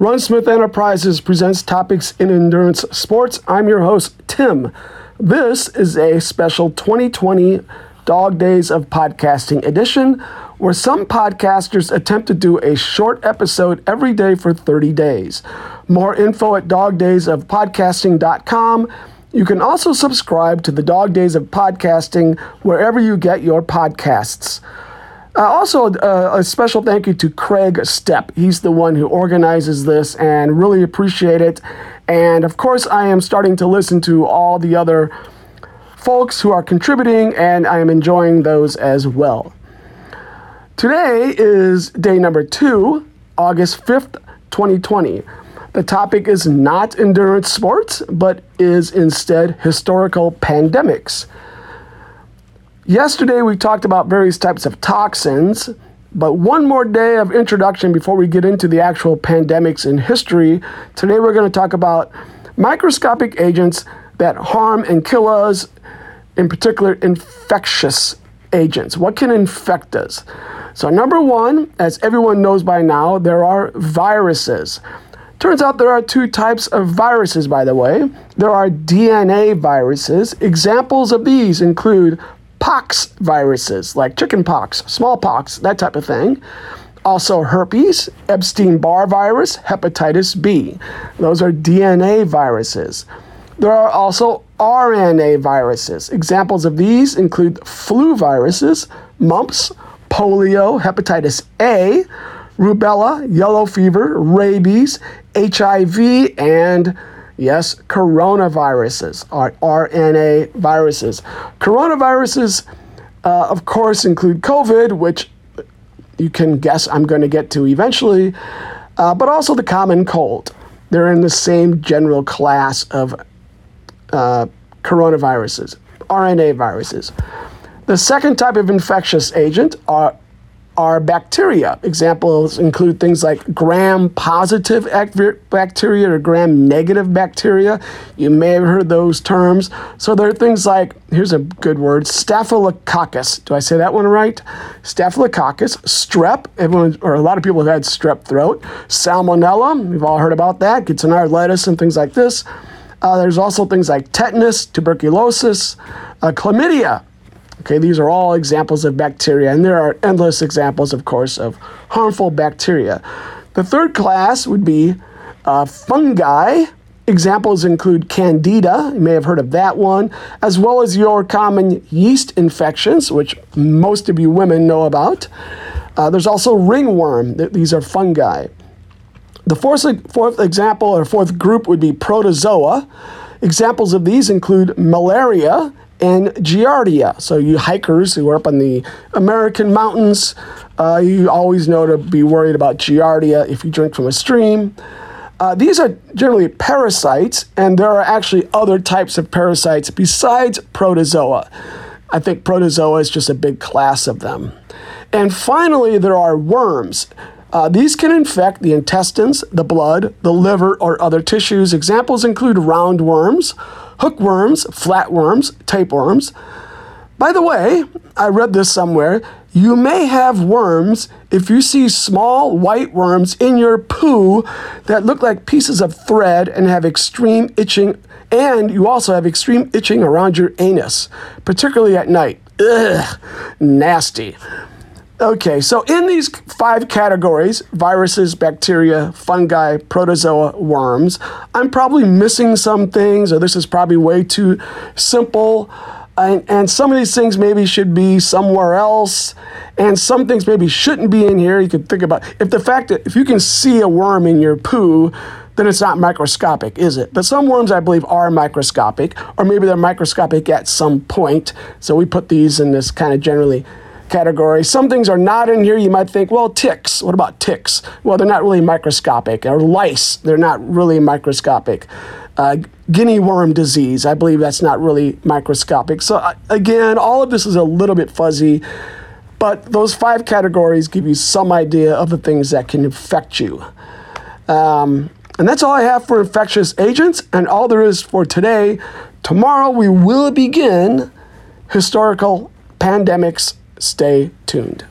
Run Smith Enterprises presents topics in endurance sports. I'm your host, Tim. This is a special 2020 Dog Days of Podcasting edition where some podcasters attempt to do a short episode every day for 30 days. More info at dogdaysofpodcasting.com. You can also subscribe to the Dog Days of Podcasting wherever you get your podcasts. Uh, also, uh, a special thank you to Kreg Steppe. He's the one who organizes this and really appreciate it. And of course, I am starting to listen to all the other folks who are contributing, and I am enjoying those as well. Today is day number two, August 5th, 2020. The topic is not endurance sports, but is instead historical pandemics. Yesterday, we talked about various types of toxins, but one more day of introduction before we get into the actual pandemics in history. Today, we're going to talk about microscopic agents that harm and kill us, in particular, infectious agents. What can infect us? So, number one, as everyone knows by now, there are viruses. Turns out there are two types of viruses, by the way. There are DNA viruses. Examples of these include pox viruses like chickenpox, smallpox, that type of thing. Also, herpes, Epstein Barr virus, hepatitis B. Those are DNA viruses. There are also RNA viruses. Examples of these include flu viruses, mumps, polio, hepatitis A, rubella, yellow fever, rabies, HIV, and Yes, coronaviruses are RNA viruses. Coronaviruses, uh, of course, include COVID, which you can guess I'm going to get to eventually, uh, but also the common cold. They're in the same general class of uh, coronaviruses, RNA viruses. The second type of infectious agent are are bacteria. Examples include things like gram positive bacteria or gram negative bacteria. You may have heard those terms. So there are things like, here's a good word, staphylococcus. Do I say that one right? Staphylococcus, strep, everyone, or a lot of people have had strep throat, salmonella, we've all heard about that, gastroenteritis and things like this. Uh, there's also things like tetanus, tuberculosis, uh, chlamydia, Okay, these are all examples of bacteria, and there are endless examples, of course, of harmful bacteria. The third class would be uh, fungi. Examples include candida, you may have heard of that one, as well as your common yeast infections, which most of you women know about. Uh, there's also ringworm, these are fungi. The fourth, fourth example or fourth group would be protozoa. Examples of these include malaria, and Giardia. So, you hikers who are up in the American mountains, uh, you always know to be worried about Giardia if you drink from a stream. Uh, these are generally parasites, and there are actually other types of parasites besides protozoa. I think protozoa is just a big class of them. And finally, there are worms. Uh, these can infect the intestines, the blood, the liver, or other tissues. Examples include roundworms, hookworms, flatworms, tapeworms. By the way, I read this somewhere. You may have worms if you see small white worms in your poo that look like pieces of thread and have extreme itching, and you also have extreme itching around your anus, particularly at night. Ugh, nasty. Okay, so in these five categories viruses, bacteria, fungi, protozoa, worms I'm probably missing some things, or this is probably way too simple. And, and some of these things maybe should be somewhere else, and some things maybe shouldn't be in here. You could think about if the fact that if you can see a worm in your poo, then it's not microscopic, is it? But some worms, I believe, are microscopic, or maybe they're microscopic at some point. So we put these in this kind of generally category. Some things are not in here. You might think, well, ticks. What about ticks? Well, they're not really microscopic. Or lice, they're not really microscopic. Uh, guinea worm disease, I believe that's not really microscopic. So, uh, again, all of this is a little bit fuzzy, but those five categories give you some idea of the things that can infect you. Um, and that's all I have for infectious agents, and all there is for today. Tomorrow we will begin historical pandemics Stay tuned.